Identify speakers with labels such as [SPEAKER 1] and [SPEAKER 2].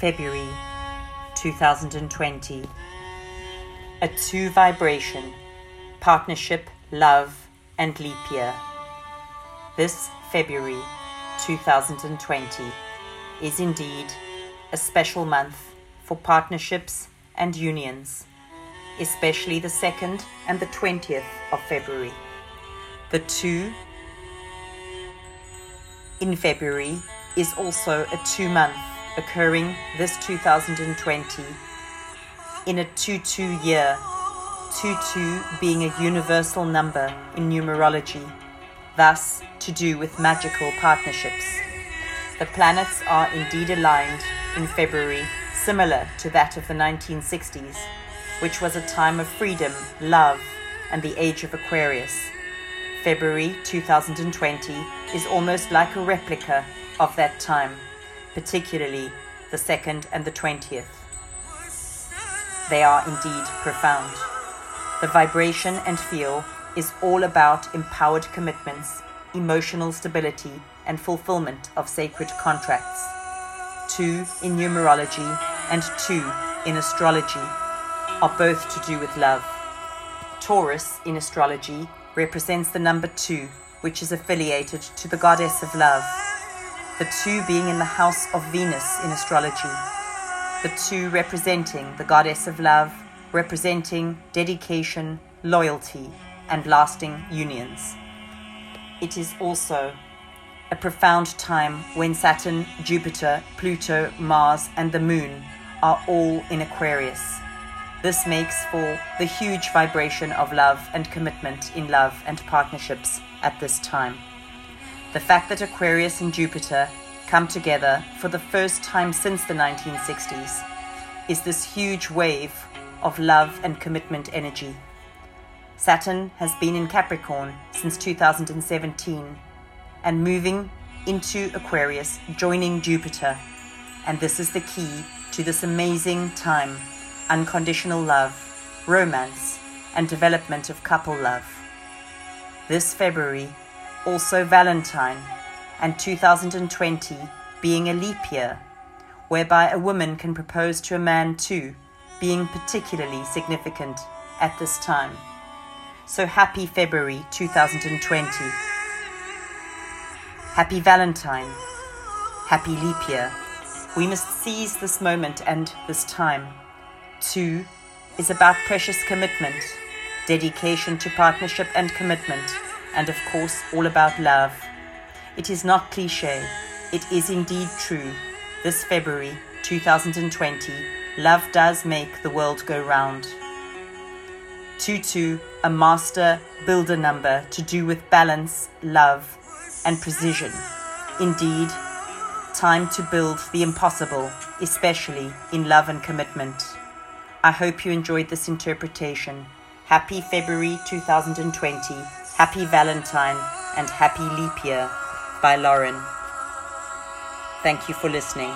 [SPEAKER 1] February 2020. A two vibration, partnership, love, and leap year. This February 2020 is indeed a special month for partnerships and unions, especially the 2nd and the 20th of February. The two in February is also a two month occurring this 2020 in a 2 2 year, 2 2 being a universal number in numerology, thus to do with magical partnerships. The planets are indeed aligned in February, similar to that of the 1960s, which was a time of freedom, love, and the age of Aquarius. February 2020 is almost like a replica of that time, particularly the 2nd and the 20th. They are indeed profound. The vibration and feel is all about empowered commitments, emotional stability, and fulfillment of sacred contracts. Two in numerology and two in astrology are both to do with love. Taurus in astrology represents the number two, which is affiliated to the goddess of love. The two being in the house of Venus in astrology. The two representing the goddess of love, representing dedication, loyalty, and lasting unions. It is also a profound time when Saturn, Jupiter, Pluto, Mars, and the Moon are all in Aquarius. This makes for the huge vibration of love and commitment in love and partnerships at this time. The fact that Aquarius and Jupiter come together for the first time since the 1960s is this huge wave of love and commitment energy. Saturn has been in Capricorn since 2017 and moving into Aquarius, joining Jupiter. And this is the key to this amazing time unconditional love, romance, and development of couple love. This February, also Valentine, and 2020 being a leap year, whereby a woman can propose to a man too, being particularly significant at this time. So happy February 2020. Happy Valentine. Happy leap year. We must seize this moment and this time. Two is about precious commitment, dedication to partnership and commitment, and of course, all about love. It is not cliche, it is indeed true. This February 2020, love does make the world go round. 2 2, a master builder number to do with balance, love, and precision. Indeed, time to build the impossible, especially in love and commitment. I hope you enjoyed this interpretation. Happy February 2020, Happy Valentine, and Happy Leap Year by Lauren. Thank you for listening.